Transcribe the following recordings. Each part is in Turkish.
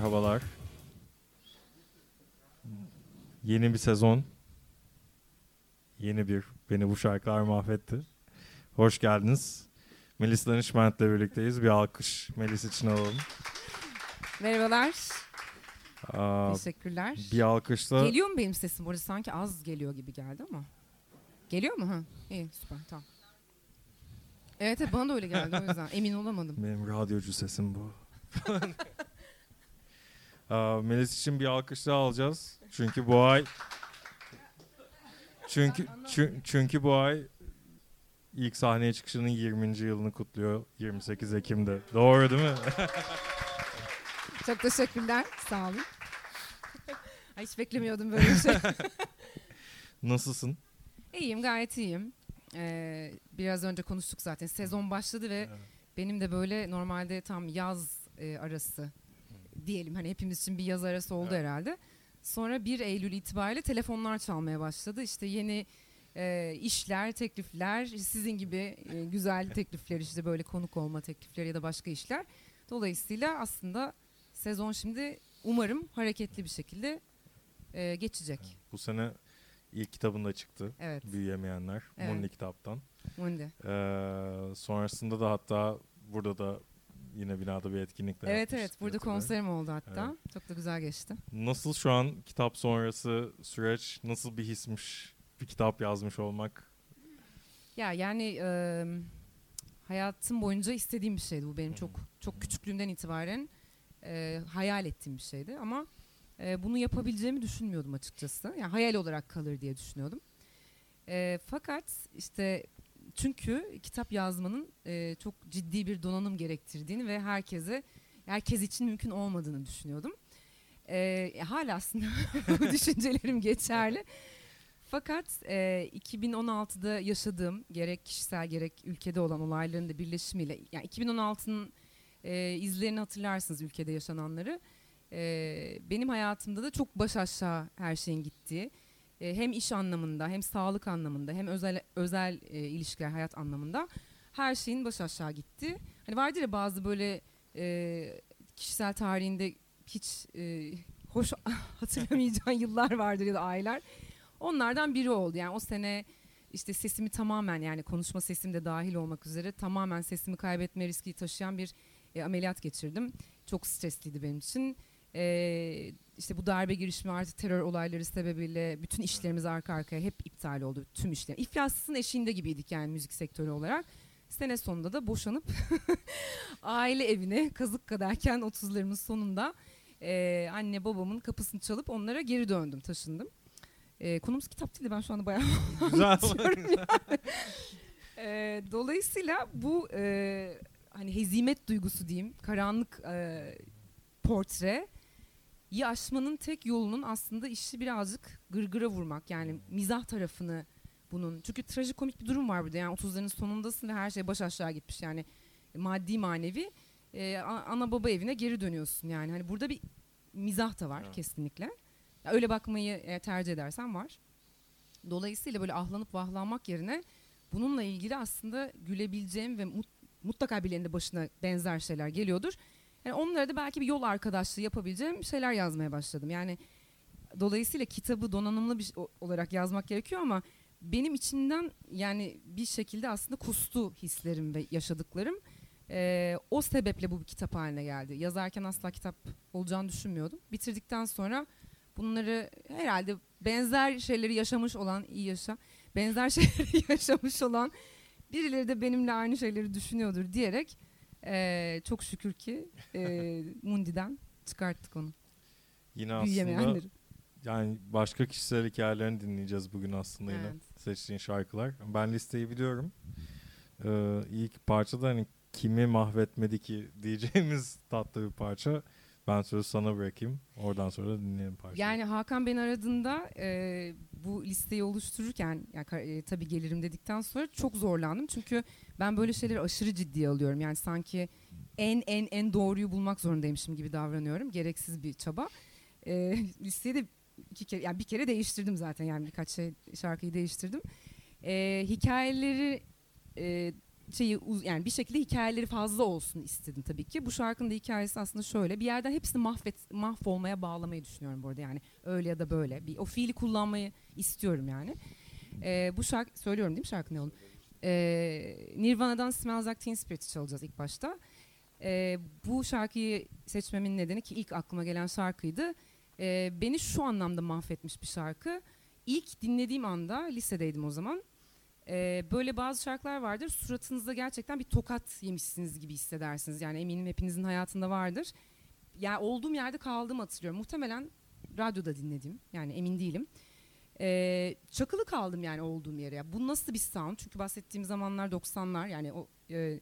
merhabalar. Yeni bir sezon. Yeni bir Beni Bu Şarkılar Mahvetti. Hoş geldiniz. Melis Danışment'le birlikteyiz. Bir alkış Melis için alalım. Merhabalar. Aa, Teşekkürler. bir alkışla Geliyor mu benim sesim? Burada sanki az geliyor gibi geldi ama. Geliyor mu? Ha? İyi süper tamam. Evet evet bana da öyle geldi o yüzden emin olamadım. benim radyocu sesim bu. Melis için bir alkış daha alacağız. Çünkü bu ay çünkü çü- çünkü bu ay ilk sahneye çıkışının 20. yılını kutluyor 28 Ekim'de. Doğru değil mi? Çok teşekkürler. Sağ olun. Ay, hiç beklemiyordum böyle bir şey. Nasılsın? iyiyim gayet iyiyim. Ee, biraz önce konuştuk zaten. Sezon başladı ve benim de böyle normalde tam yaz e, arası diyelim hani hepimiz için bir yaz arası oldu Evet. herhalde. Sonra 1 Eylül itibariyle telefonlar çalmaya başladı. İşte yeni e, işler, teklifler, sizin gibi e, güzel teklifler işte böyle konuk olma teklifleri ya da başka işler. Dolayısıyla aslında sezon şimdi umarım hareketli bir şekilde e, geçecek. Bu sene ilk kitabında çıktı. Evet. Büyüyemeyenler. Evet. Munli kitaptan. Mundi. Ee, sonrasında da hatta burada da yine binada bir etkinlik de Evet yapmıştık evet burada konserim oldu hatta. Çok da güzel geçti. Nasıl şu an kitap sonrası süreç nasıl bir hismiş bir kitap yazmış olmak? Ya yani e, hayatım boyunca istediğim bir şeydi bu benim çok çok küçüklüğümden itibaren e, hayal ettiğim bir şeydi ama e, bunu yapabileceğimi düşünmüyordum açıkçası. Yani hayal olarak kalır diye düşünüyordum. E, fakat işte çünkü kitap yazmanın e, çok ciddi bir donanım gerektirdiğini ve herkese herkes için mümkün olmadığını düşünüyordum. E, hala aslında bu düşüncelerim geçerli. Fakat e, 2016'da yaşadığım gerek kişisel gerek ülkede olan olayların da birleşimiyle yani 2016'nın e, izlerini hatırlarsınız ülkede yaşananları. E, benim hayatımda da çok baş aşağı her şeyin gittiği e, hem iş anlamında hem sağlık anlamında hem özel özel e, ilişkiler hayat anlamında her şeyin baş aşağı gitti. Hani vardır ya bazı böyle e, kişisel tarihinde hiç e, hoş hatırlamayacağın yıllar vardır ya da aylar. Onlardan biri oldu. Yani o sene işte sesimi tamamen yani konuşma sesim de dahil olmak üzere tamamen sesimi kaybetme riski taşıyan bir e, ameliyat geçirdim. Çok stresliydi benim için. E, işte bu darbe girişimi artı terör olayları sebebiyle bütün işlerimiz arka arkaya hep iptal oldu. Tüm işler. İflasın eşiğinde gibiydik yani müzik sektörü olarak. Sene sonunda da boşanıp aile evine kazık kadarken 30'larımın sonunda e, anne babamın kapısını çalıp onlara geri döndüm taşındım. E, konumuz kitap değil de ben şu anda bayağı Güzel. yani. E, dolayısıyla bu e, hani hezimet duygusu diyeyim, karanlık e, portre yi aşmanın tek yolunun aslında işi birazcık gırgıra vurmak. Yani mizah tarafını bunun. Çünkü trajikomik bir durum var burada. Yani 30'ların sonundasın ve her şey baş aşağı gitmiş. Yani maddi manevi e, ana baba evine geri dönüyorsun. Yani hani burada bir mizah da var Evet. kesinlikle. Ya öyle bakmayı e, tercih edersen var. Dolayısıyla böyle ahlanıp vahlanmak yerine bununla ilgili aslında gülebileceğim ve mut- mutlaka birilerinin de başına benzer şeyler geliyordur. Yani onlara da belki bir yol arkadaşlığı yapabileceğim şeyler yazmaya başladım. Yani dolayısıyla kitabı donanımlı bir olarak yazmak gerekiyor ama benim içinden yani bir şekilde aslında kustu hislerim ve yaşadıklarım. Ee, o sebeple bu bir kitap haline geldi. Yazarken asla kitap olacağını düşünmüyordum. Bitirdikten sonra bunları herhalde benzer şeyleri yaşamış olan iyi yaşa benzer şeyleri yaşamış olan birileri de benimle aynı şeyleri düşünüyordur diyerek eee, çok şükür ki eee, Mundi'den çıkarttık onu. Yine aslında yani başka kişisel hikayelerini dinleyeceğiz bugün aslında yine Evet. seçtiğin şarkılar. Ben listeyi biliyorum. Ee, ilk parça da hani kimi mahvetmedi ki diyeceğimiz tatlı bir parça. Ben sözü sana bırakayım. Oradan sonra dinleyelim parçayı. Yani Hakan beni aradığında eee, bu listeyi oluştururken yani, e, tabii gelirim dedikten sonra çok zorlandım. Çünkü ben böyle şeyleri aşırı ciddiye alıyorum. Yani sanki en en en doğruyu bulmak zorundaymışım gibi davranıyorum. Gereksiz bir çaba. Eee listeyi de iki kere yani bir kere değiştirdim zaten yani birkaç şey şarkıyı değiştirdim. Eee hikayeleri eee, şeyi yani bir şekilde hikayeleri fazla olsun istedim tabii ki. Bu şarkının da hikayesi aslında şöyle. Bir yerden hepsini mahvet mahvolmaya bağlamayı düşünüyorum bu arada yani. Öyle ya da böyle. Bir o fiili kullanmayı istiyorum yani. Ee, bu şarkı söylüyorum değil mi şarkı ne olduğunu? Ee, Nirvana'dan Smells Like Teen Spirit çalacağız ilk başta. Ee, bu şarkıyı seçmemin nedeni ki ilk aklıma gelen şarkıydı. Ee, beni şu anlamda mahvetmiş bir şarkı. İlk dinlediğim anda lisedeydim o zaman. Ee, böyle bazı şarkılar vardır. Suratınızda gerçekten bir tokat yemişsiniz gibi hissedersiniz. Yani eminim hepinizin hayatında vardır. Yani olduğum yerde kaldığımı hatırlıyorum. Muhtemelen radyoda dinledim. Yani emin değilim. Ee, çakılı kaldım yani olduğum yere. Ya bu nasıl bir sound? Çünkü bahsettiğim zamanlar 90'lar. Yani o e,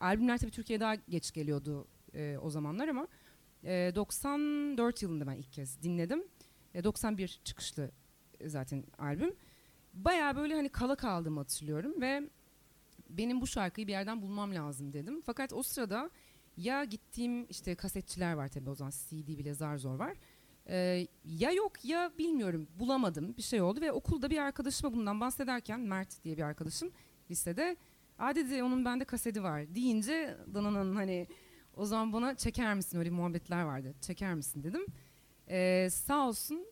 albümler tabii Türkiye'ye daha geç geliyordu e, o zamanlar ama e, 94 yılında ben ilk kez dinledim. E, 91 çıkışlı zaten albüm. Baya böyle hani kala kaldığımı hatırlıyorum ve benim bu şarkıyı bir yerden bulmam lazım dedim. Fakat o sırada ya gittiğim işte kasetçiler var tabii o zaman CD bile zar zor var. Ee, ya yok ya bilmiyorum bulamadım bir şey oldu ve okulda bir arkadaşıma bundan bahsederken Mert diye bir arkadaşım listede Aa dedi onun bende kaseti var deyince Dana'nın hani o zaman bana çeker misin öyle muhabbetler vardı çeker misin dedim. Ee, sağ olsun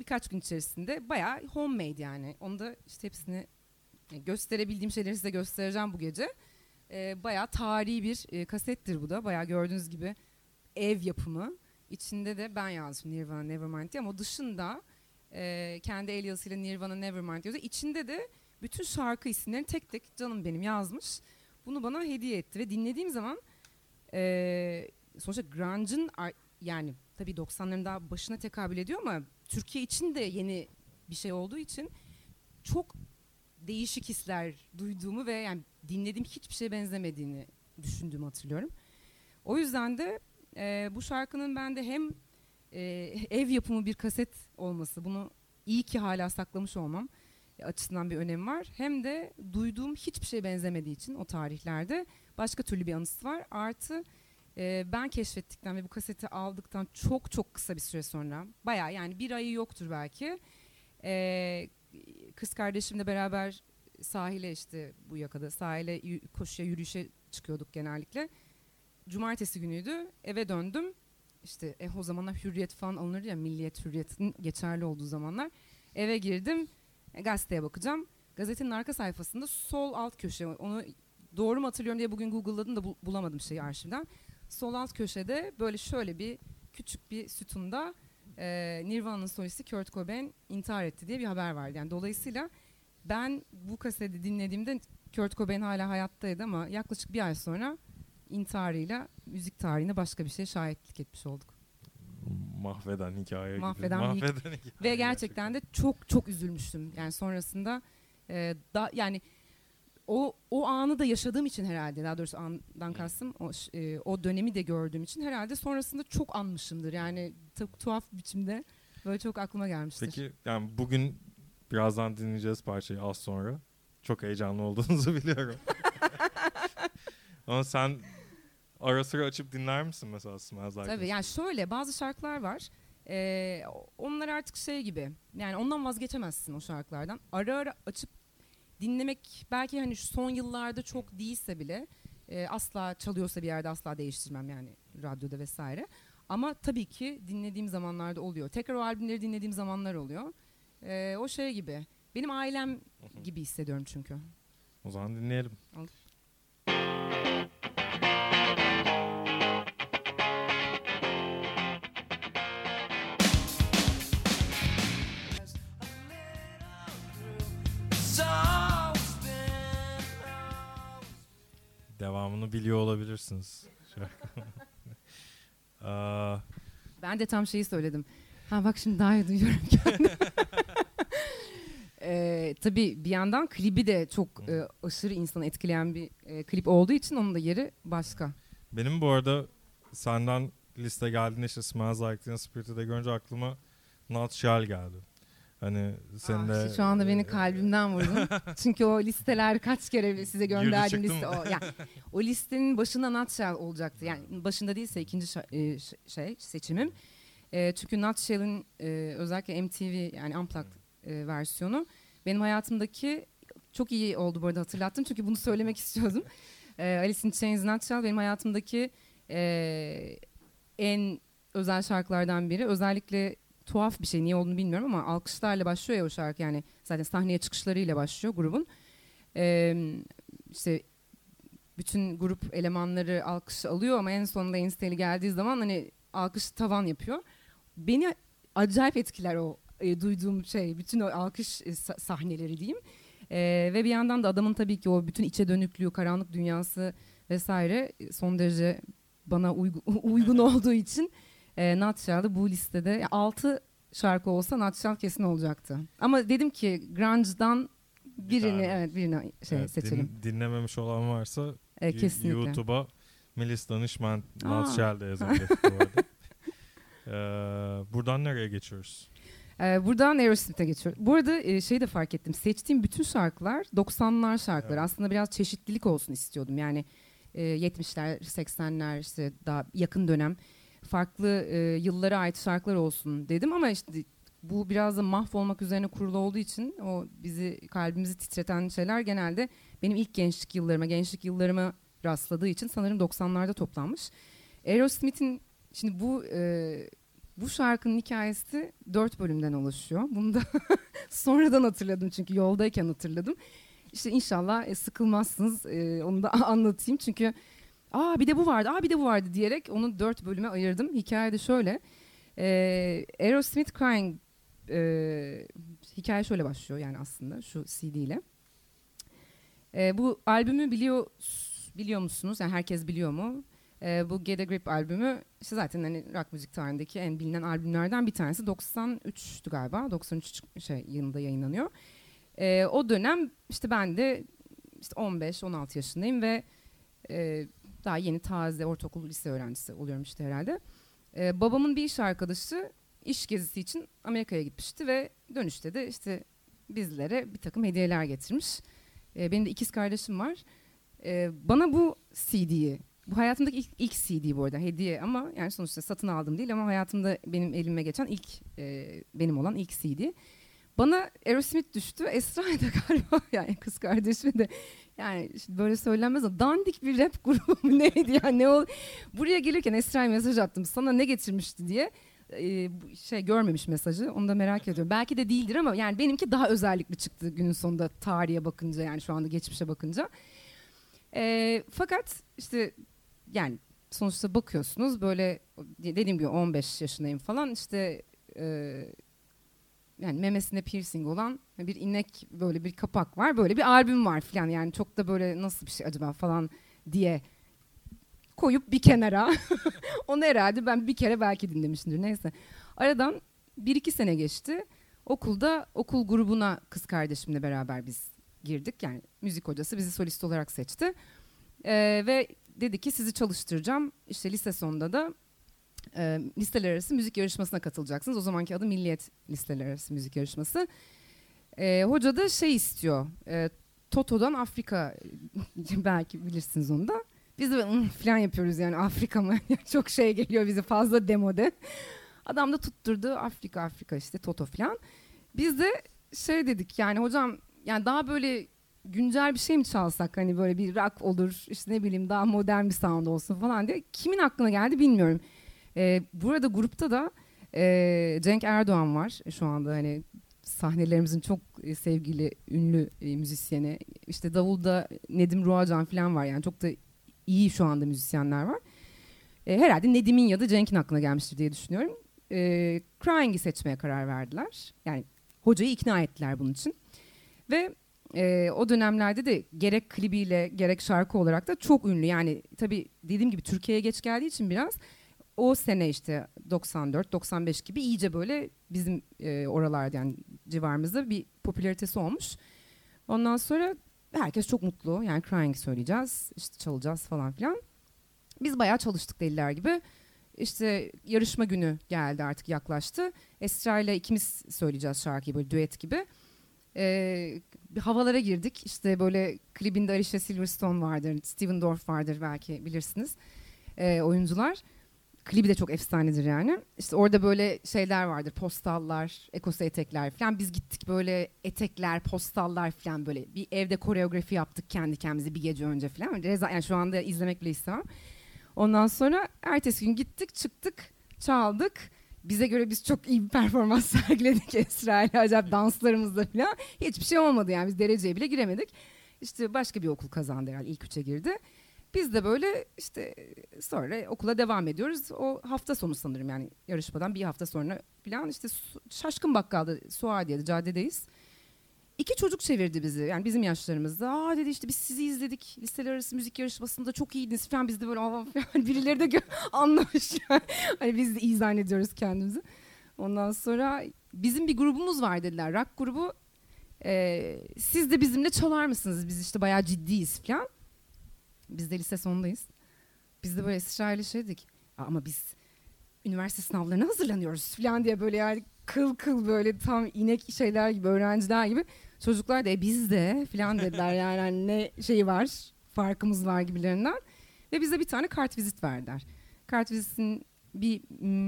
birkaç gün içerisinde bayağı homemade yani onu da işte hepsini gösterebildiğim şeyleri size göstereceğim bu gece. Ee, bayağı tarihi bir e, kasettir bu da bayağı gördüğünüz gibi ev yapımı. İçinde de ben yazmışım Nirvana Nevermind diye ama dışında e, kendi el yazısıyla Nirvana Nevermind yazıyor. İçinde de bütün şarkı isimlerini tek tek canım benim yazmış. Bunu bana hediye etti ve dinlediğim zaman e, sonuçta grunge'ın yani tabii 90'ların daha başına tekabül ediyor ama Türkiye için de yeni bir şey olduğu için çok değişik hisler duyduğumu ve yani dinlediğim hiçbir şeye benzemediğini düşündüğümü hatırlıyorum. O yüzden de e, bu şarkının bende hem e, ev yapımı bir kaset olması, bunu iyi ki hala saklamış olmam açısından bir önemi var. Hem de duyduğum hiçbir şeye benzemediği için o tarihlerde başka türlü bir anısı var. Artı e, ben keşfettikten ve bu kaseti aldıktan çok çok kısa bir süre sonra, baya yani bir ayı yoktur belki. E, kız kardeşimle beraber sahile işte bu yakada sahile koşuya yürüyüşe çıkıyorduk genellikle. Cumartesi günüydü. Eve döndüm. İşte e, o zamanlar hürriyet falan alınır ya milliyet hürriyetin geçerli olduğu zamanlar. Eve girdim. E, gazeteye bakacağım. Gazetenin arka sayfasında sol alt köşe onu doğru mu hatırlıyorum diye bugün Google'ladım da bulamadım şeyi arşivden. Sol alt köşede böyle şöyle bir küçük bir sütunda e, Nirvana'nın solisti Kurt Cobain intihar etti diye bir haber vardı. Yani dolayısıyla ben bu kaseti dinlediğimde Kurt Cobain hala hayattaydı ama yaklaşık bir ay sonra intiharıyla müzik tarihine başka bir şey şahitlik etmiş olduk. Mahveden hikaye Mahveden, gibi. Mahveden hikaye. Ve gerçekten de çok çok üzülmüştüm. Yani sonrasında e, da yani o o anı da yaşadığım için herhalde daha doğrusu andan kastım o, e, o dönemi de gördüğüm için herhalde sonrasında çok anmışımdır. Yani tuhaf biçimde böyle çok aklıma gelmiştir. Peki yani bugün birazdan dinleyeceğiz parçayı az sonra. Çok heyecanlı olduğunuzu biliyorum. Ama sen ara sıra açıp dinler misin mesela Smells Like Tabii yani şöyle bazı şarkılar var. Ee, onlar artık şey gibi. Yani ondan vazgeçemezsin o şarkılardan. Ara ara açıp dinlemek belki hani şu son yıllarda çok değilse bile e, asla çalıyorsa bir yerde asla değiştirmem yani radyoda vesaire. Ama tabii ki dinlediğim zamanlarda oluyor. Tekrar o albümleri dinlediğim zamanlar oluyor. E, o şey gibi. Benim ailem gibi hissediyorum çünkü. O zaman dinleyelim. Olur. Biliyor olabilirsiniz. Aa, ben de tam şeyi söyledim. Ha bak şimdi daha iyi duyuyorum kendimi. ee, tabii bir yandan klibi de çok e, aşırı insanı etkileyen bir e, klip olduğu için onun da yeri başka. Benim bu arada senden liste geldiğinde işte Smells Like Teen Spirit'i de görünce aklıma Nutshell geldi. Hani sen de şu anda beni kalbimden vurdun. Çünkü o listeler kaç kere size gönderdiğim liste o. Yani o listenin başında Nutshell olacaktı. Yani başında değilse ikinci e, şey seçimim. E, çünkü Nutshell'in e, özellikle MTV yani Unplugged e, versiyonu benim hayatımdaki Çok iyi oldu bu arada hatırlattım çünkü bunu söylemek istiyordum. Ee, Alice in Chains Nutshell benim hayatımdaki e, en özel şarkılardan biri. Özellikle tuhaf bir şey niye olduğunu bilmiyorum ama alkışlarla başlıyor ya o şarkı yani zaten sahneye çıkışlarıyla başlıyor grubun. Ee, işte bütün grup elemanları alkış alıyor ama en sonunda Einstein'i geldiği zaman hani alkış tavan yapıyor. Beni acayip etkiler o e, duyduğum şey, bütün o alkış e, sahneleri diyeyim. E, ve bir yandan da adamın tabii ki o bütün içe dönüklüğü, karanlık dünyası vesaire son derece bana uygun, uygun olduğu için e, Nutshell'ı bu listede yani 6 şarkı olsa Nutshell kesin olacaktı. Ama dedim ki grunge'dan birini bir evet birini şey evet, seçelim. Din, dinlememiş olan varsa e, kesinlikle. YouTube'a Melis Danışman Nutshell de yazabilir bu arada. Ee, buradan nereye geçiyoruz? Ee, buradan Aerosmith'e geçiyoruz. Bu arada e, şeyi de fark ettim. Seçtiğim bütün şarkılar 90'lar şarkıları. Evet. Aslında biraz çeşitlilik olsun istiyordum. Yani e, 70'ler, 80'ler işte daha yakın dönem farklı e, yıllara ait şarkılar olsun dedim ama işte bu biraz da mahvolmak üzerine kurulu olduğu için o bizi kalbimizi titreten şeyler genelde benim ilk gençlik yıllarıma, gençlik yıllarıma rastladığı için sanırım 90'larda toplanmış. Aerosmith'in şimdi bu e, bu şarkının hikayesi dört bölümden oluşuyor. Bunu da sonradan hatırladım çünkü yoldayken hatırladım. İşte inşallah e, sıkılmazsınız e, onu da anlatayım çünkü aa bir de bu vardı, aa bir de bu vardı diyerek onu dört bölüme ayırdım. Hikaye de şöyle. E, Aerosmith Crying e, hikaye şöyle başlıyor yani aslında şu CD ile. E, bu albümü biliyor biliyor musunuz? Yani herkes biliyor mu? E, bu Get a Grip albümü işte zaten hani rock müzik tarihindeki en bilinen albümlerden bir tanesi. 93'tü galiba. 93 şey yılında yayınlanıyor. E, o dönem işte ben de işte 15-16 yaşındayım ve e, daha yeni taze ortaokul lise öğrencisi oluyorum işte herhalde. E, babamın bir iş arkadaşı iş gezisi için Amerika'ya gitmişti ve dönüşte de işte bizlere bir takım hediyeler getirmiş. E, benim de ikiz kardeşim var. E, bana bu CD'yi bu hayatımdaki ilk, ilk CD bu arada hediye ama yani sonuçta satın aldım değil ama hayatımda benim elime geçen ilk e, benim olan ilk CD. Bana Aerosmith düştü. Esra da galiba yani kız kardeşime de yani işte böyle söylenmez ama dandik bir rap grubu neydi yani ne ol buraya gelirken Esra'ya mesaj attım. Sana ne getirmişti diye e, şey görmemiş mesajı. Onu da merak ediyorum. Belki de değildir ama yani benimki daha özellikli çıktı günün sonunda tarihe bakınca yani şu anda geçmişe bakınca. E, fakat işte yani sonuçta bakıyorsunuz böyle dediğim gibi 15 yaşındayım falan işte e, yani memesinde piercing olan bir inek böyle bir kapak var böyle bir albüm var falan yani çok da böyle nasıl bir şey acaba falan diye koyup bir kenara onu herhalde ben bir kere belki dinlemişimdir. Neyse. Aradan bir iki sene geçti. Okulda okul grubuna kız kardeşimle beraber biz girdik. Yani müzik hocası bizi solist olarak seçti. Ee, ve dedi ki sizi çalıştıracağım. İşte lise sonunda da e, listeler arası müzik yarışmasına katılacaksınız. O zamanki adı Milliyet Listeler Arası Müzik Yarışması. E, hoca da şey istiyor. E, Toto'dan Afrika belki bilirsiniz onu da. Biz de falan yapıyoruz yani Afrika mı? Çok şey geliyor bize fazla demode. Adam da tutturdu Afrika Afrika işte Toto falan. Biz de şey dedik yani hocam yani daha böyle güncel bir şey mi çalsak hani böyle bir rock olur işte ne bileyim daha modern bir sound olsun falan diye kimin aklına geldi bilmiyorum. Ee, burada grupta da e, Cenk Erdoğan var şu anda hani sahnelerimizin çok e, sevgili ünlü e, müzisyeni işte davulda Nedim Ruacan falan var yani çok da iyi şu anda müzisyenler var. E, herhalde Nedim'in ya da Cenk'in aklına gelmiştir diye düşünüyorum. E, Crying'i seçmeye karar verdiler. Yani hocayı ikna ettiler bunun için. Ve e, o dönemlerde de gerek klibiyle gerek şarkı olarak da çok ünlü. Yani tabii dediğim gibi Türkiye'ye geç geldiği için biraz o sene işte 94-95 gibi iyice böyle bizim e, oralarda yani civarımızda bir popülaritesi olmuş. Ondan sonra herkes çok mutlu. Yani Crying söyleyeceğiz, işte çalacağız falan filan. Biz bayağı çalıştık deliler gibi. İşte yarışma günü geldi artık yaklaştı. Esra ile ikimiz söyleyeceğiz şarkıyı böyle düet gibi e, havalara girdik. İşte böyle klibinde Alicia Silverstone vardır, Steven Dorff vardır belki bilirsiniz e, oyuncular. Klibi de çok efsanedir yani. İşte orada böyle şeyler vardır. Postallar, ekosu etekler falan. Biz gittik böyle etekler, postallar falan böyle. Bir evde koreografi yaptık kendi kendimize bir gece önce falan. Reza, yani şu anda izlemek bile istemem. Ondan sonra ertesi gün gittik, çıktık, çaldık. Bize göre biz çok iyi bir performans sergiledik Esra ile acayip danslarımızda falan. Hiçbir şey olmadı yani biz dereceye bile giremedik. İşte başka bir okul kazandı herhalde ilk üçe girdi. Biz de böyle işte sonra okula devam ediyoruz. O hafta sonu sanırım yani yarışmadan bir hafta sonra falan işte Şaşkın Bakkal'da Suadiye'de caddedeyiz. İki çocuk çevirdi bizi yani bizim yaşlarımızda. Aa dedi işte biz sizi izledik listeler arası müzik yarışmasında çok iyiydiniz falan biz de böyle falan birileri de anlamış yani. hani biz de iyi zannediyoruz kendimizi. Ondan sonra bizim bir grubumuz var dediler rock grubu. Ee, siz de bizimle çalar mısınız? Biz işte bayağı ciddiyiz falan. Biz de lise sondayız. Biz de böyle İsrail'e şey dedik. Ama biz üniversite sınavlarına hazırlanıyoruz falan diye böyle yani kıl kıl böyle tam inek şeyler gibi öğrenciler gibi. Çocuklar da e, biz de falan dediler yani hani ne şeyi var farkımız var gibilerinden. Ve bize bir tane kart vizit verdiler. Kart vizitin bir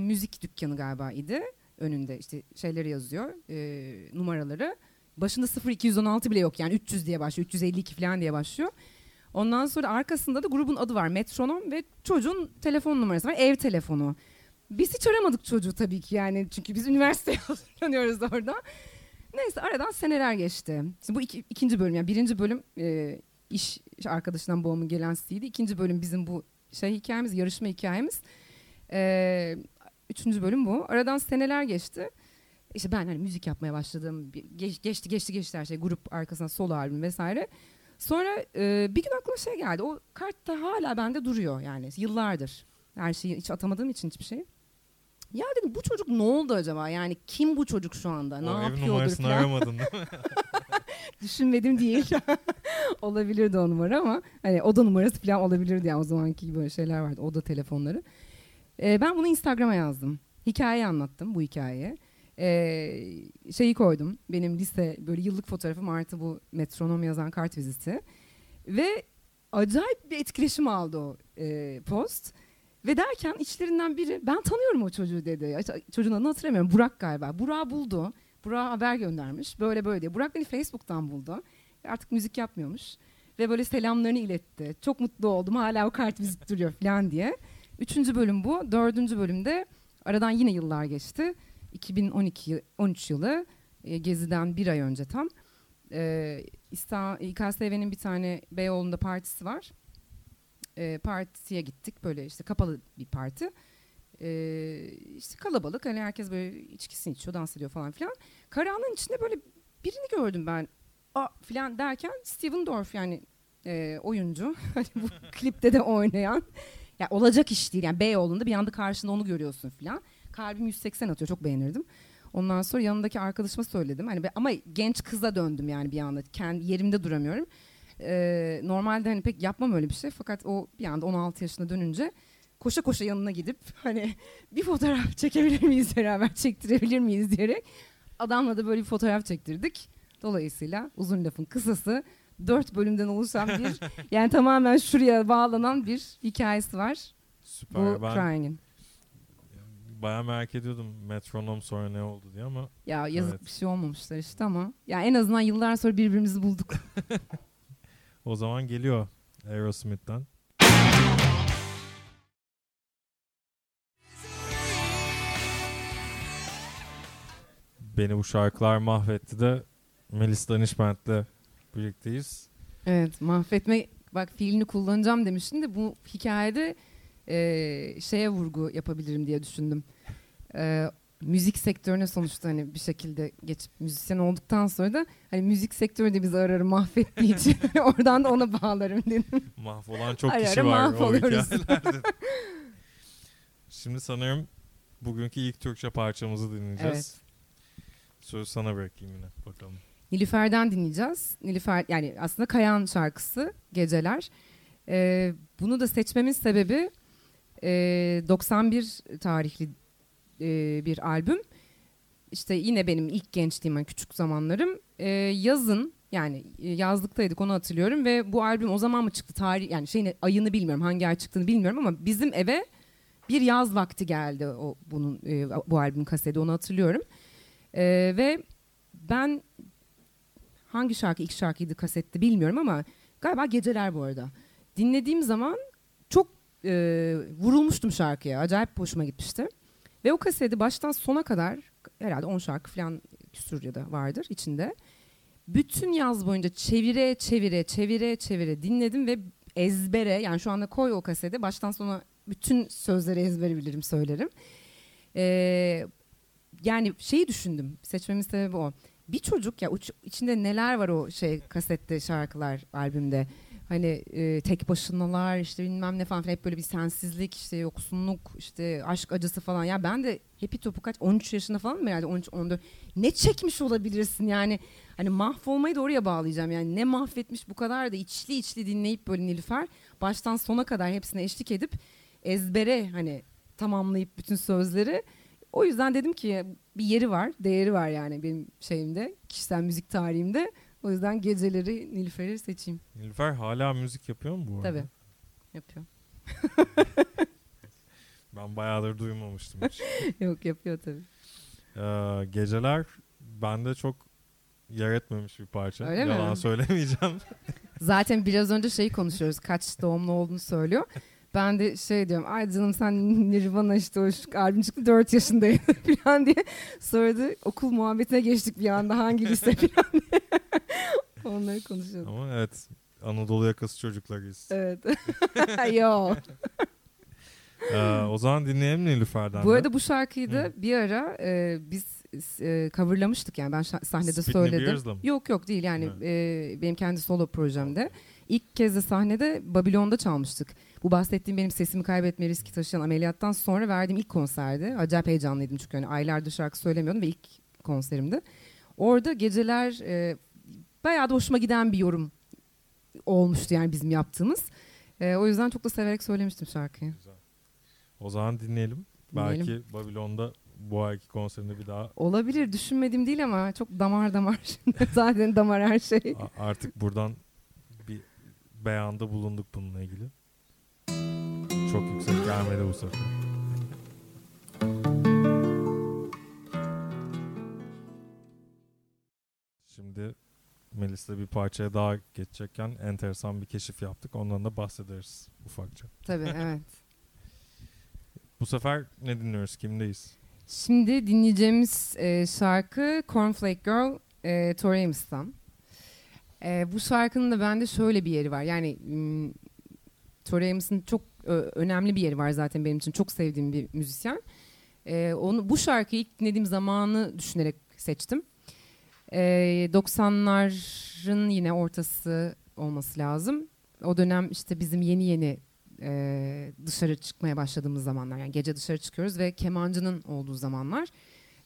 müzik dükkanı galiba idi. Önünde işte şeyleri yazıyor e, numaraları. Başında 0216 bile yok yani 300 diye başlıyor 352 falan diye başlıyor. Ondan sonra arkasında da grubun adı var Metronom ve çocuğun telefon numarası var ev telefonu. Biz hiç aramadık çocuğu tabii ki yani çünkü biz üniversiteye hazırlanıyoruz orada. Neyse aradan seneler geçti. Şimdi bu iki, ikinci bölüm yani birinci bölüm e, iş, arkadaşından babamın gelen siydi. İkinci bölüm bizim bu şey hikayemiz, yarışma hikayemiz. E, üçüncü bölüm bu. Aradan seneler geçti. İşte ben hani müzik yapmaya başladım. Geç, geçti geçti geçti her şey. Grup arkasına solo albüm vesaire. Sonra e, bir gün aklıma şey geldi. O kart da hala bende duruyor yani yıllardır. Her şeyi hiç atamadığım için hiçbir şey. Ya dedim bu çocuk ne oldu acaba? Yani kim bu çocuk şu anda? O ne ev yapıyordur falan. aramadın değil mi? Düşünmedim değil. Olabilirdi o numara ama hani oda numarası falan olabilirdi yani o zamanki gibi böyle şeyler vardı. Oda telefonları. Ee, ben bunu Instagram'a yazdım. Hikayeyi anlattım bu hikayeyi. Ee, şeyi koydum. Benim lise böyle yıllık fotoğrafım artı bu metronom yazan kart viziti. Ve acayip bir etkileşim aldı o e, post. Ve derken içlerinden biri ben tanıyorum o çocuğu dedi. Çocuğun adını hatırlamıyorum. Burak galiba. Burak buldu. Burak haber göndermiş. Böyle böyle diye. Burak beni Facebook'tan buldu. Artık müzik yapmıyormuş. Ve böyle selamlarını iletti. Çok mutlu oldum. Hala o kart vizit duruyor falan diye. Üçüncü bölüm bu. Dördüncü bölümde aradan yine yıllar geçti. 2012 13 yılı e, Gezi'den bir ay önce tam. E, İKSV'nin bir tane Beyoğlu'nda partisi var e, partiye gittik böyle işte kapalı bir parti. E, işte kalabalık hani herkes böyle içkisini içiyor dans ediyor falan filan. Karanlığın içinde böyle birini gördüm ben. Aa filan derken Steven Dorff yani e, oyuncu. Hani bu klipte de oynayan. Ya olacak iş değil yani Beyoğlu'nda bir anda karşında onu görüyorsun filan. Kalbim 180 atıyor çok beğenirdim. Ondan sonra yanındaki arkadaşıma söyledim. Hani ama genç kıza döndüm yani bir anda. Kendi yerimde duramıyorum. Ee, normalde hani pek yapmam öyle bir şey fakat o bir anda 16 yaşına dönünce koşa koşa yanına gidip hani bir fotoğraf çekebilir miyiz beraber çektirebilir miyiz diyerek adamla da böyle bir fotoğraf çektirdik. Dolayısıyla uzun lafın kısası dört bölümden oluşan bir yani tamamen şuraya bağlanan bir hikayesi var. Süper. Bu ben Crying'in. Bayağı merak ediyordum metronom sonra ne oldu diye ama Ya yazık Evet. bir şey olmamışlar işte ama ya en azından yıllar sonra birbirimizi bulduk. o zaman geliyor Aerosmith'ten. Beni bu şarkılar mahvetti de Melis Danışment'le birlikteyiz. Evet mahvetme bak fiilini kullanacağım demiştin de bu hikayede e, şeye vurgu yapabilirim diye düşündüm. E, müzik sektörüne sonuçta hani bir şekilde geçip müzisyen olduktan sonra da hani müzik sektörü de bizi ararı mahvettiği için oradan da ona bağlarım dedim. Mahvolan çok Ara kişi var o hikayelerde. Şimdi sanırım bugünkü ilk Türkçe parçamızı dinleyeceğiz. Evet. Sözü sana bırakayım yine bakalım. Nilüfer'den dinleyeceğiz. Nilüfer yani aslında Kayan şarkısı Geceler. Ee, bunu da seçmemin sebebi e, 91 tarihli e, bir albüm. İşte yine benim ilk gençliğim, küçük zamanlarım. Ee, yazın yani e, yazlıktaydık onu hatırlıyorum ve bu albüm o zaman mı çıktı tarih yani şeyini ayını bilmiyorum hangi ay çıktığını bilmiyorum ama bizim eve bir yaz vakti geldi o bunun e, bu albüm kaseti onu hatırlıyorum. E, ve ben hangi şarkı ilk şarkıydı kasette bilmiyorum ama galiba Geceler bu arada. Dinlediğim zaman çok e, vurulmuştum şarkıya. Acayip hoşuma gitmişti. Ve o kaseti baştan sona kadar herhalde 10 şarkı falan küsur ya da vardır içinde. Bütün yaz boyunca çevire çevire çevire çevire dinledim ve ezbere yani şu anda koy o kaseti baştan sona bütün sözleri ezbere bilirim söylerim. Ee, yani şeyi düşündüm seçmemin sebebi o. Bir çocuk ya içinde neler var o şey kasette şarkılar albümde. Hani e, tek başınalar işte bilmem ne falan hep böyle bir sensizlik işte yoksunluk işte aşk acısı falan. Ya ben de Happy Top'u kaç 13 yaşında falan mı herhalde? 13 14 ne çekmiş olabilirsin yani? Hani mahvolmayı da oraya bağlayacağım. Yani ne mahvetmiş bu kadar da içli içli dinleyip böyle Nilüfer baştan sona kadar hepsine eşlik edip ezbere hani tamamlayıp bütün sözleri. O yüzden dedim ki bir yeri var, değeri var yani benim şeyimde, kişisel müzik tarihimde. O yüzden geceleri Nilüfer'i seçeyim. Nilüfer hala müzik yapıyor mu bu arada? Tabii. Yapıyor. ben bayağıdır duymamıştım hiç. Yok yapıyor tabii. Ee, geceler bende çok yer etmemiş bir parça. Öyle Yalan mi? söylemeyeceğim. Zaten biraz önce şeyi konuşuyoruz. Kaç doğumlu olduğunu söylüyor. Ben de şey diyorum ay canım sen Nirvana işte o albüm çıktı 4 yaşındayım falan diye. Sonra da okul muhabbetine geçtik bir anda hangi lise falan diye. Onları konuşuyorduk. Ama evet Anadolu yakası çocuklarıyız. Evet. Yok. Ee, o zaman dinleyelim Nilüfer'den Bu arada bu şarkıyı da bir ara e, biz e, coverlamıştık yani ben sahnede Spitney söyledim. Yok yok değil yani e, benim kendi solo projemde. İlk kez de sahnede Babilon'da çalmıştık. Bu bahsettiğim benim sesimi kaybetme riski taşıyan ameliyattan sonra verdiğim ilk konserdi. Acayip heyecanlıydım çünkü hani aylardır şarkı söylemiyordum ve ilk konserimdi. Orada geceler e, bayağı da hoşuma giden bir yorum olmuştu yani bizim yaptığımız. E, o yüzden çok da severek söylemiştim şarkıyı. Güzel. O zaman dinleyelim. Dinleyelim. Belki Babilon'da bu ayki konserinde bir daha Olabilir düşünmediğim değil ama çok damar damar şimdi zaten damar her şey. artık buradan bir beyanda bulunduk bununla ilgili. Çok yüksek gelmedi bu sefer. Şimdi Melis'le bir parçaya daha geçecekken enteresan bir keşif yaptık. Ondan da bahsederiz ufakça. Tabii evet. Bu sefer ne dinliyoruz? Kimdeyiz? Şimdi dinleyeceğimiz e, şarkı Cornflake Girl e, Tori Amos'tan. E, bu şarkının da bende şöyle bir yeri var. Yani m, Tori Amos'un çok ö, önemli bir yeri var zaten benim için. Çok sevdiğim bir müzisyen. E, onu bu şarkıyı ilk dinlediğim zamanı düşünerek seçtim. E, 90'ların yine ortası olması lazım. O dönem işte bizim yeni yeni e, dışarı çıkmaya başladığımız zamanlar yani gece dışarı çıkıyoruz ve kemancının olduğu zamanlar.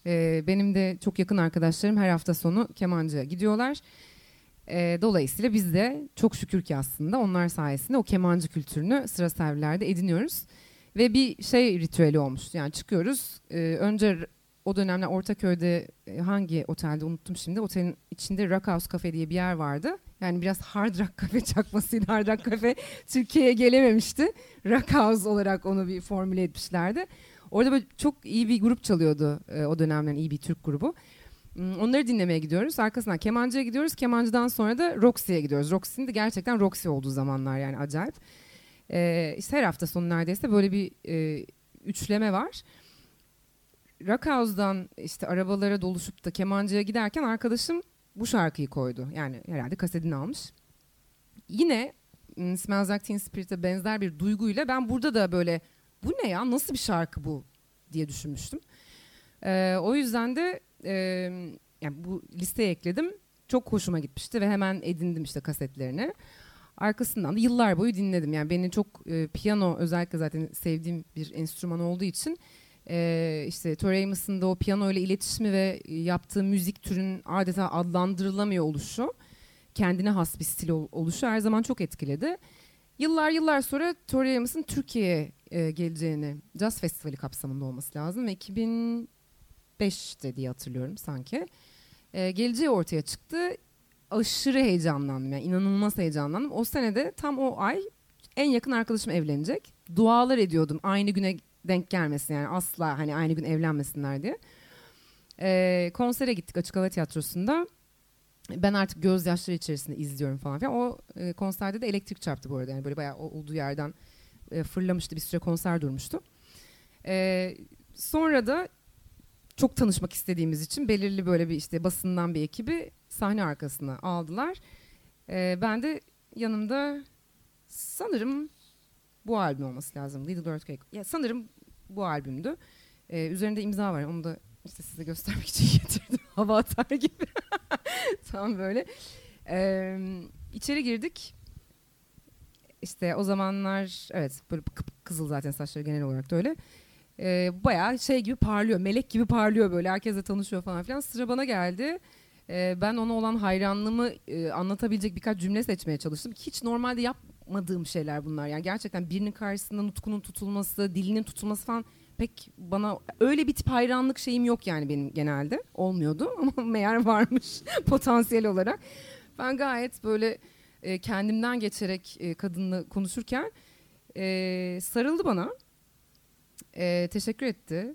E, benim de çok yakın arkadaşlarım her hafta sonu kemancıya gidiyorlar. E, dolayısıyla biz de çok şükür ki aslında onlar sayesinde o kemancı kültürünü sıra servilerde ediniyoruz. Ve bir şey ritüeli olmuştu yani çıkıyoruz. E, önce o dönemler Ortaköy'de e, hangi otelde unuttum şimdi. Otelin içinde Rock House Cafe diye bir yer vardı. Yani biraz hard rock kafe çakmasıydı. Hard rock kafe Türkiye'ye gelememişti. Rock House olarak onu bir formüle etmişlerdi. Orada böyle çok iyi bir grup çalıyordu e, o dönemlerin iyi bir Türk grubu. Hmm, Onları dinlemeye gidiyoruz. Arkasından kemancıya gidiyoruz. Kemancıdan sonra da Roxy'ye gidiyoruz. Roxy'nin de gerçekten Roxy olduğu zamanlar yani acayip. E, işte her hafta sonu neredeyse böyle bir e, üçleme var. Rock House'dan işte arabalara doluşup da kemancıya giderken arkadaşım bu şarkıyı koydu. Yani herhalde kasetini almış. Yine mm, Smells Like Teen Spirit'e benzer bir duyguyla ben burada da böyle bu ne ya nasıl bir şarkı bu diye düşünmüştüm. Ee, o yüzden de e, yani bu listeye ekledim. Çok hoşuma gitmişti ve hemen edindim işte kasetlerini. Arkasından da yıllar boyu dinledim. Yani beni çok e, piyano özellikle zaten sevdiğim bir enstrüman olduğu için e, işte Tori Amos'un da o piyano ile iletişimi ve yaptığı müzik türünün adeta adlandırılamıyor oluşu kendine has bir stil ol- oluşu her zaman çok etkiledi. Yıllar yıllar sonra Tori Amos'un Türkiye'ye e, geleceğini Jazz Festivali kapsamında olması lazım ve 2005'te diye hatırlıyorum sanki. E, geleceği ortaya çıktı. Aşırı heyecanlandım yani inanılmaz heyecanlandım. O senede tam o ay en yakın arkadaşım evlenecek. Dualar ediyordum aynı güne denk gelmesin yani asla hani aynı gün evlenmesinler diye. Ee, konsere gittik Açık Hava Tiyatrosu'nda. Ben artık gözyaşları içerisinde izliyorum falan filan. O e, konserde de elektrik çarptı bu arada. Yani böyle bayağı olduğu yerden e, fırlamıştı. Bir süre konser durmuştu. E, sonra da çok tanışmak istediğimiz için belirli böyle bir işte basından bir ekibi sahne arkasına aldılar. E, ben de yanımda sanırım bu albüm olması lazım. Little Earthquake. Ya sanırım bu albümdü. E, üzerinde imza var. Onu da işte size göstermek için getirdim. Hava atar gibi. Tam böyle. Ee, içeri girdik. İşte o zamanlar evet böyle kızıl zaten saçları genel olarak da öyle. Ee, bayağı şey gibi parlıyor. Melek gibi parlıyor böyle. Herkesle tanışıyor falan filan. Sıra bana geldi. Ee, ben ona olan hayranlığımı e, anlatabilecek birkaç cümle seçmeye çalıştım. Hiç normalde yapmadığım şeyler bunlar. Yani gerçekten birinin karşısında nutkunun tutulması, dilinin tutulması falan pek bana öyle bir tip hayranlık şeyim yok yani benim genelde. Olmuyordu ama meğer varmış potansiyel olarak. Ben gayet böyle e, kendimden geçerek e, kadınla konuşurken e, sarıldı bana. E, teşekkür etti.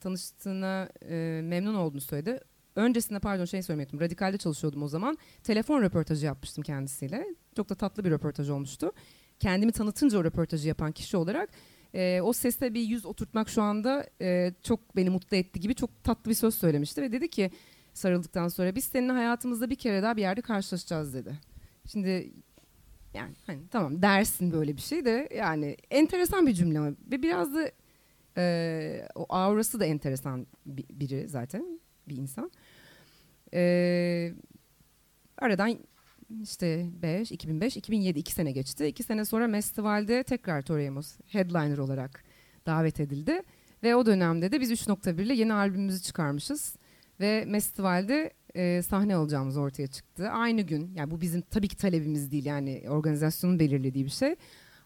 Tanıştığına e, memnun olduğunu söyledi. Öncesinde pardon şey söylemedim. Radikalde çalışıyordum o zaman. Telefon röportajı yapmıştım kendisiyle. Çok da tatlı bir röportaj olmuştu. Kendimi tanıtınca o röportajı yapan kişi olarak e, o sesle bir yüz oturtmak şu anda e, çok beni mutlu etti gibi çok tatlı bir söz söylemişti ve dedi ki sarıldıktan sonra biz seninle hayatımızda bir kere daha bir yerde karşılaşacağız dedi. Şimdi yani hani tamam dersin böyle bir şey de yani enteresan bir cümle ve biraz da e, o aurası da enteresan biri zaten bir insan. E, aradan işte 5, 2005, 2007 iki sene geçti. İki sene sonra Mestival'de tekrar Toremos headliner olarak davet edildi. Ve o dönemde de biz 3.1 ile yeni albümümüzü çıkarmışız. Ve Mestival'de e, sahne alacağımız ortaya çıktı. Aynı gün, yani bu bizim tabii ki talebimiz değil yani organizasyonun belirlediği bir şey.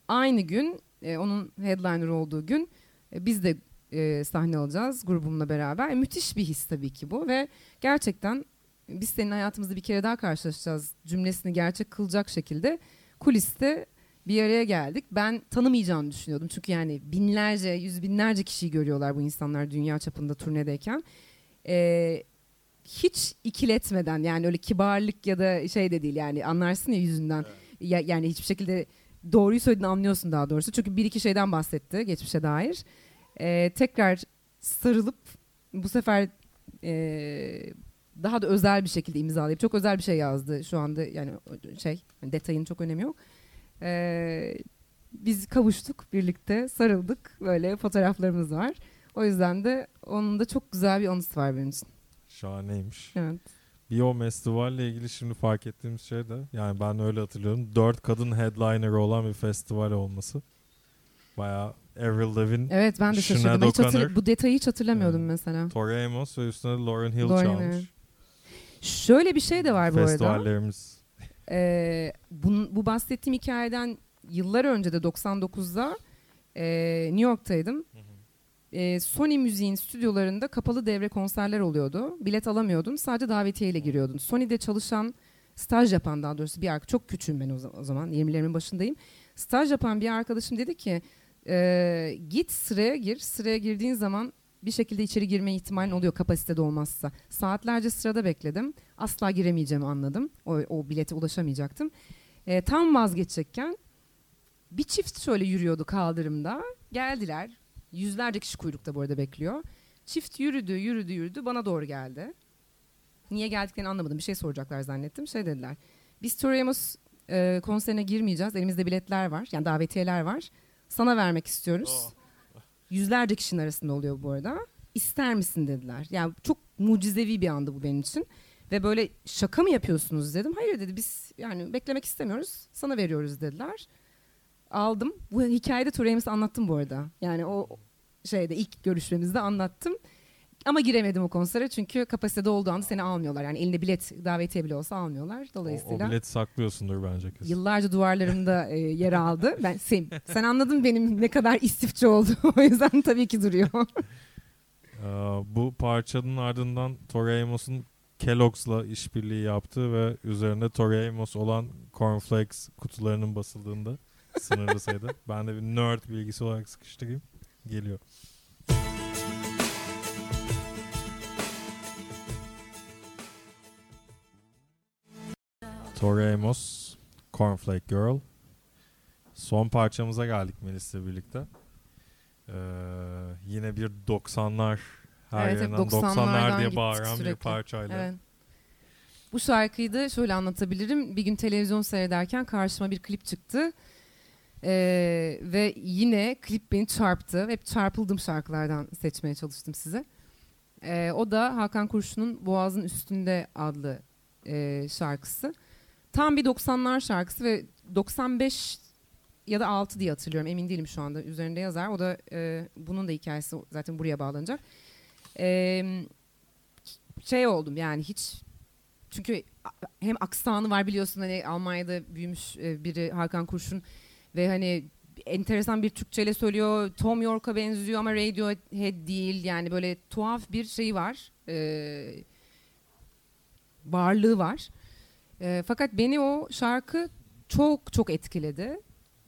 Aynı gün, e, onun headliner olduğu gün e, biz de e, sahne alacağız grubumla beraber. E, müthiş bir his tabii ki bu ve gerçekten biz senin hayatımızda bir kere daha karşılaşacağız cümlesini gerçek kılacak şekilde kuliste bir araya geldik. Ben tanımayacağını düşünüyordum. Çünkü yani binlerce, yüz binlerce kişiyi görüyorlar bu insanlar dünya çapında turnedeyken. Ee, hiç ikiletmeden yani öyle kibarlık ya da şey de değil yani anlarsın ya yüzünden. Evet. Ya, yani hiçbir şekilde doğruyu söylediğini anlıyorsun daha doğrusu. Çünkü bir iki şeyden bahsetti geçmişe dair. Ee, tekrar sarılıp bu sefer e, daha da özel bir şekilde imzalayıp çok özel bir şey yazdı şu anda yani şey yani detayın çok önemi yok. Ee, biz kavuştuk birlikte sarıldık böyle fotoğraflarımız var. O yüzden de onun da çok güzel bir anısı var benim için. Şahaneymiş. Evet. Festivalle ilgili şimdi fark ettiğimiz şey de yani ben öyle hatırlıyorum. Dört kadın headliner olan bir festival olması. Bayağı Avril Lavigne, Evet ben de şaşırdım. Hiç hatırl- bu detayı hiç hatırlamıyordum mesela. Tori Amos ve üstüne Lauren Hill Lauren çalmış. Evet. Şöyle bir şey de var bu arada. Festivallerimiz. Ee, bu, bu bahsettiğim hikayeden yıllar önce de 99'da e, New York'taydım. E, Sony Müziğin stüdyolarında kapalı devre konserler oluyordu. Bilet alamıyordun. Sadece davetiyeyle giriyordun. Sony'de çalışan, staj yapan daha doğrusu bir arkadaş. Çok küçüğüm ben o zaman. 20'lerimin başındayım. Staj yapan bir arkadaşım dedi ki e, git sıraya gir. Sıraya girdiğin zaman bir şekilde içeri girme ihtimalin oluyor kapasitede olmazsa. Saatlerce sırada bekledim. Asla giremeyeceğimi anladım. O, o bilete ulaşamayacaktım. E, tam vazgeçecekken bir çift şöyle yürüyordu kaldırımda. Geldiler. Yüzlerce kişi kuyrukta bu arada bekliyor. Çift yürüdü, yürüdü, yürüdü. Bana doğru geldi. Niye geldiklerini anlamadım. Bir şey soracaklar zannettim. Şey dediler. Biz Toremos e, konserine girmeyeceğiz. Elimizde biletler var. Yani davetiyeler var. Sana vermek istiyoruz. Oh. Yüzlerce kişinin arasında oluyor bu arada. İster misin dediler. Yani çok mucizevi bir andı bu benim için. Ve böyle şaka mı yapıyorsunuz dedim. Hayır dedi biz yani beklemek istemiyoruz. Sana veriyoruz dediler. Aldım. Bu hikayede Tureymis'i anlattım bu arada. Yani o şeyde ilk görüşmemizde anlattım. Ama giremedim o konsere çünkü kapasitede olduğu anda seni almıyorlar. Yani elinde bilet davetiye bile olsa almıyorlar. Dolayısıyla o, o bileti saklıyorsundur bence kesin. Yıllarca duvarlarımda e, yer aldı. Ben sen, sen anladın benim ne kadar istifçi olduğumu. o yüzden tabii ki duruyor. ee, bu parçanın ardından Tori Amos'un Kellogg's'la işbirliği yaptığı ve üzerinde Tori Amos olan cornflakes kutularının basıldığında sınırlı sayıda. Ben de bir nerd bilgisi olarak sıkıştırayım. Geliyor. Tori Amos, Cornflake Girl. Son parçamıza geldik Melis'le birlikte. Ee, yine bir 90'lar her Evet, yerinden 90'lar, 90'lardan diye gittik bağıran bir sürekli. parçayla. Evet. Bu şarkıyı da şöyle anlatabilirim. Bir gün televizyon seyrederken karşıma bir klip çıktı. Ee, ve yine klip beni çarptı. Hep çarpıldığım şarkılardan seçmeye çalıştım size. Ee, o da Hakan Kurşun'un Boğazın Üstünde adlı e, şarkısı. Tam bir 90'lar şarkısı ve 95 ya da 6 diye hatırlıyorum. Emin değilim şu anda. Üzerinde yazar. O da e, bunun da hikayesi zaten buraya bağlanacak. Eee şey oldum yani hiç çünkü hem aksanı var biliyorsun hani Almanya'da büyümüş e, biri Hakan Kurşun ve hani enteresan bir Türkçeyle söylüyor. Tom York'a benziyor ama Radiohead değil. Yani böyle tuhaf bir şey var. E, varlığı var. E, fakat beni o şarkı çok çok etkiledi.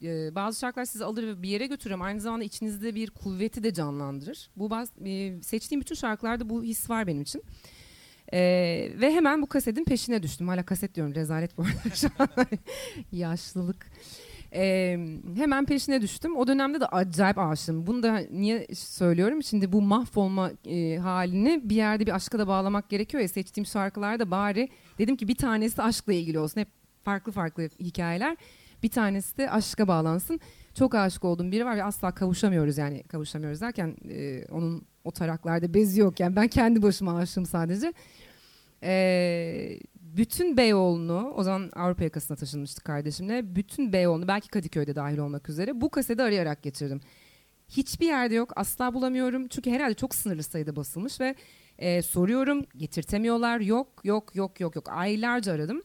E, bazı şarkılar sizi alır ve bir yere götürür aynı zamanda içinizde bir kuvveti de canlandırır. Bu baz, e, seçtiğim bütün şarkılarda bu his var benim için. E, ve hemen bu kasetin peşine düştüm. Hala kaset diyorum rezalet bu arada şu an. Yaşlılık. E, hemen peşine düştüm. O dönemde de acayip aşığım. Bunu da niye söylüyorum? Şimdi bu mahvolma e, halini bir yerde bir aşka da bağlamak gerekiyor ya. Seçtiğim şarkılarda bari dedim ki bir tanesi aşkla ilgili olsun. Hep farklı farklı hikayeler. Bir tanesi de aşka bağlansın. Çok aşık olduğum biri var ve asla kavuşamıyoruz yani kavuşamıyoruz derken e, onun o taraklarda bezi yok yani ben kendi başıma aşığım sadece. E, bütün Beyoğlu'nu o zaman Avrupa yakasına taşınmıştık kardeşimle. Bütün Beyoğlu'nu belki Kadıköy'de dahil olmak üzere bu kaseti arayarak geçirdim. Hiçbir yerde yok asla bulamıyorum çünkü herhalde çok sınırlı sayıda basılmış ve e, soruyorum getirtemiyorlar yok yok yok yok yok aylarca aradım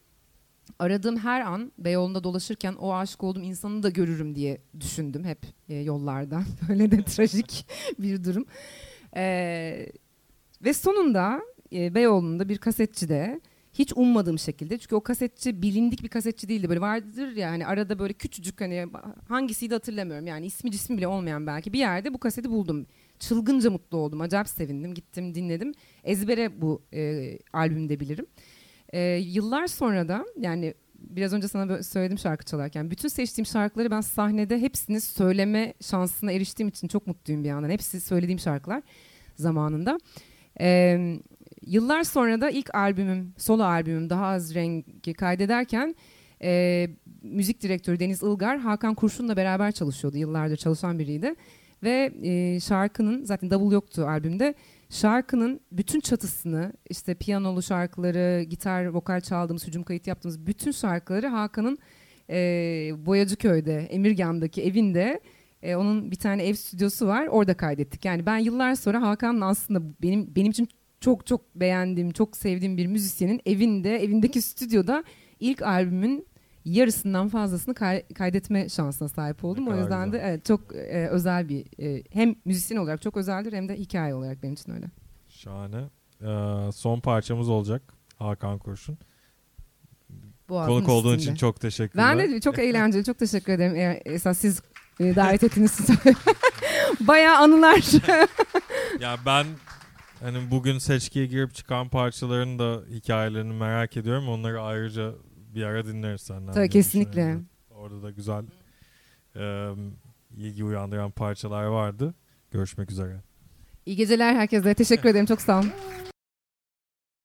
aradığım her an Beyoğlu'nda dolaşırken o aşık olduğum insanı da görürüm diye düşündüm hep e, yollarda. Böyle de trajik bir durum. E, ve sonunda e, Beyoğlu'nda bir kasetçide hiç ummadığım şekilde. Çünkü o kasetçi bilindik bir kasetçi değildi. Böyle vardır ya hani arada böyle küçücük hani hangisiydi hatırlamıyorum. Yani ismi cismi bile olmayan belki bir yerde bu kaseti buldum. Çılgınca mutlu oldum. Acayip sevindim. Gittim dinledim. Ezbere bu e, albümde bilirim. Ee, yıllar sonra da yani biraz önce sana söyledim şarkı çalarken bütün seçtiğim şarkıları ben sahnede hepsini söyleme şansına eriştiğim için çok mutluyum bir yandan. Hepsi söylediğim şarkılar zamanında. Ee, yıllar sonra da ilk albümüm, solo albümüm Daha Az Rengi kaydederken e, müzik direktörü Deniz Ilgar Hakan Kurşun'la beraber çalışıyordu. Yıllardır çalışan biriydi. Ve e, şarkının zaten double yoktu albümde şarkının bütün çatısını işte piyanolu şarkıları, gitar, vokal çaldığımız, hücum kayıt yaptığımız bütün şarkıları Hakan'ın e, Boyacıköy'de, Emirgan'daki evinde e, onun bir tane ev stüdyosu var. Orada kaydettik. Yani ben yıllar sonra Hakan'ın aslında benim benim için çok çok beğendiğim, çok sevdiğim bir müzisyenin evinde, evindeki stüdyoda ilk albümün yarısından fazlasını kay- kaydetme şansına sahip oldum. O yüzden güzel. de evet, çok e, özel bir e, hem müzisyen olarak çok özeldir hem de hikaye olarak benim için öyle. Şahane. Ee, son parçamız olacak Hakan Kurşun. Boğazın Konuk üstünde. olduğun için çok teşekkürler. Ben de çok eğlenceli, çok teşekkür ederim. Eğer esas siz e, davet ettiniz. Bayağı anılar. ya ben hani bugün seçkiye girip çıkan parçaların da hikayelerini merak ediyorum. Onları ayrıca bir ara dinleriz senden. Tabii kesinlikle. Orada da güzel e, ilgi uyandıran parçalar vardı. Görüşmek üzere. İyi geceler herkese. Teşekkür ederim. Çok sağ olun.